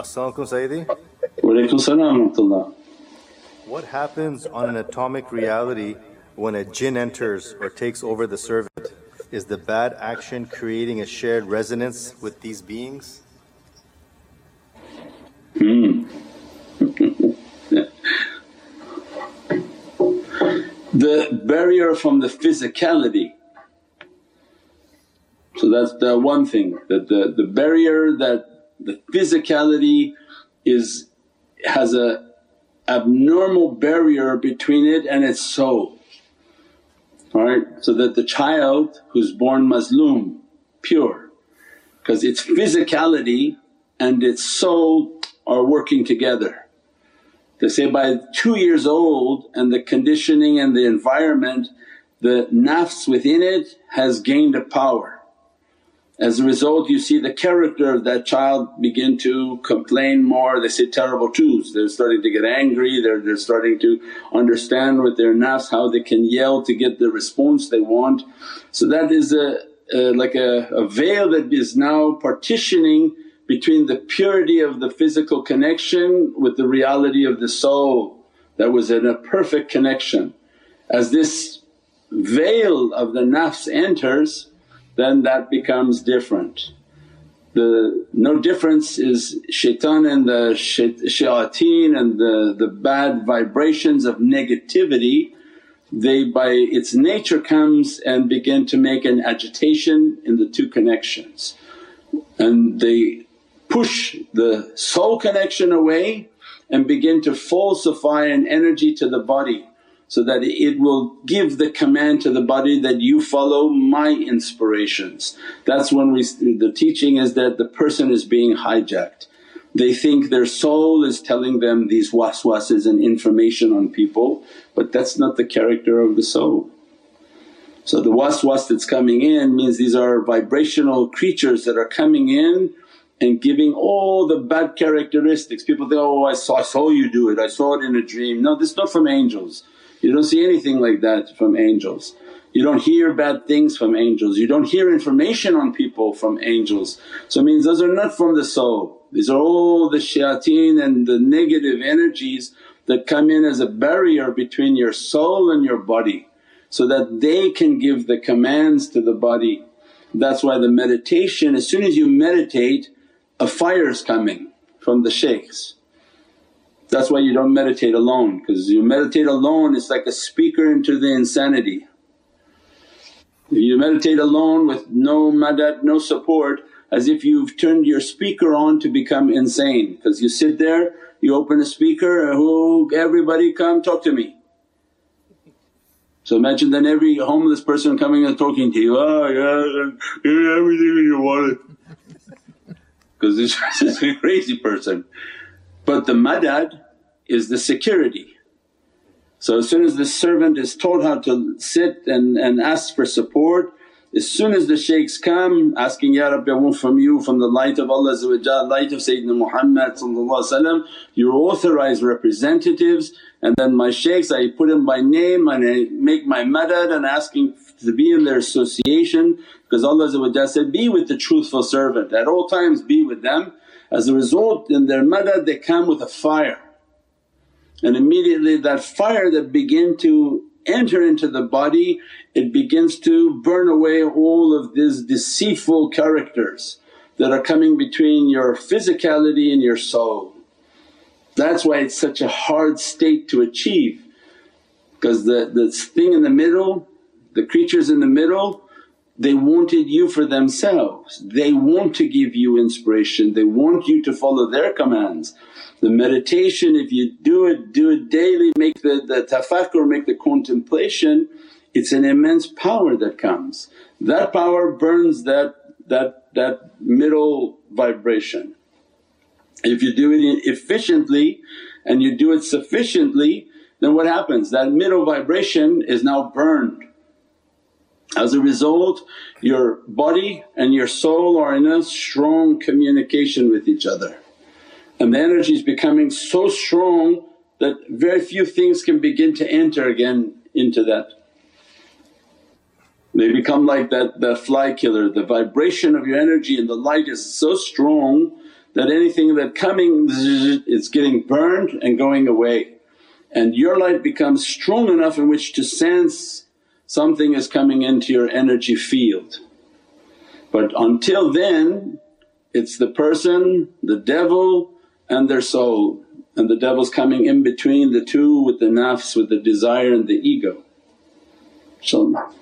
As-salamu Sayyidi. Walaikum salam What happens on an atomic reality when a jinn enters or takes over the servant? Is the bad action creating a shared resonance with these beings? Hmm. the barrier from the physicality. So that's the one thing that the, the barrier that the physicality is has a abnormal barrier between it and its soul. Alright, so that the child who's born Masoom, pure, because its physicality and its soul are working together. They say by two years old and the conditioning and the environment, the nafs within it has gained a power. As a result you see the character of that child begin to complain more, they say terrible truths, they're starting to get angry, they're, they're starting to understand with their nafs how they can yell to get the response they want. So that is a, a like a, a veil that is now partitioning between the purity of the physical connection with the reality of the soul that was in a perfect connection. As this veil of the nafs enters then that becomes different. The no difference is shaitan and the shayateen and the, the bad vibrations of negativity. They by its nature comes and begin to make an agitation in the two connections. And they push the soul connection away and begin to falsify an energy to the body so that it will give the command to the body that you follow my inspirations. That's when we… the teaching is that the person is being hijacked. They think their soul is telling them these waswases and information on people but that's not the character of the soul. So the waswas that's coming in means these are vibrational creatures that are coming in and giving all the bad characteristics. People think, oh I saw, I saw you do it, I saw it in a dream. No this is not from angels. You don't see anything like that from angels. You don't hear bad things from angels, you don't hear information on people from angels. So it means those are not from the soul, these are all the shayateen and the negative energies that come in as a barrier between your soul and your body so that they can give the commands to the body. That's why the meditation, as soon as you meditate a fire is coming from the shaykhs. That's why you don't meditate alone because you meditate alone it's like a speaker into the insanity. If you meditate alone with no madad, no support as if you've turned your speaker on to become insane because you sit there, you open a speaker, who everybody come talk to me. So imagine then every homeless person coming and talking to you, oh yeah, everything you wanted because this is a crazy person. But the madad is the security. So as soon as the servant is taught how to sit and, and ask for support, as soon as the shaykhs come asking, Ya Rabbi I want from you from the light of Allah light of Sayyidina Muhammad your authorized representatives and then my shaykhs I put them by name and I make my madad and asking to be in their association because Allah said, be with the truthful servant at all times be with them. As a result in their madad they come with a fire and immediately that fire that begin to enter into the body it begins to burn away all of these deceitful characters that are coming between your physicality and your soul. That's why it's such a hard state to achieve because the, the thing in the middle, the creatures in the middle they wanted you for themselves, they want to give you inspiration, they want you to follow their commands. The meditation if you do it, do it daily, make the, the tafakkur, make the contemplation, it's an immense power that comes. That power burns that, that, that middle vibration. If you do it efficiently and you do it sufficiently then what happens? That middle vibration is now burned as a result your body and your soul are in a strong communication with each other. And the energy is becoming so strong that very few things can begin to enter again into that. They become like that, that fly killer, the vibration of your energy and the light is so strong that anything that coming is getting burned and going away. And your light becomes strong enough in which to sense something is coming into your energy field. But until then it's the person, the devil and their soul and the devil's coming in between the two with the nafs, with the desire and the ego. InshaAllah.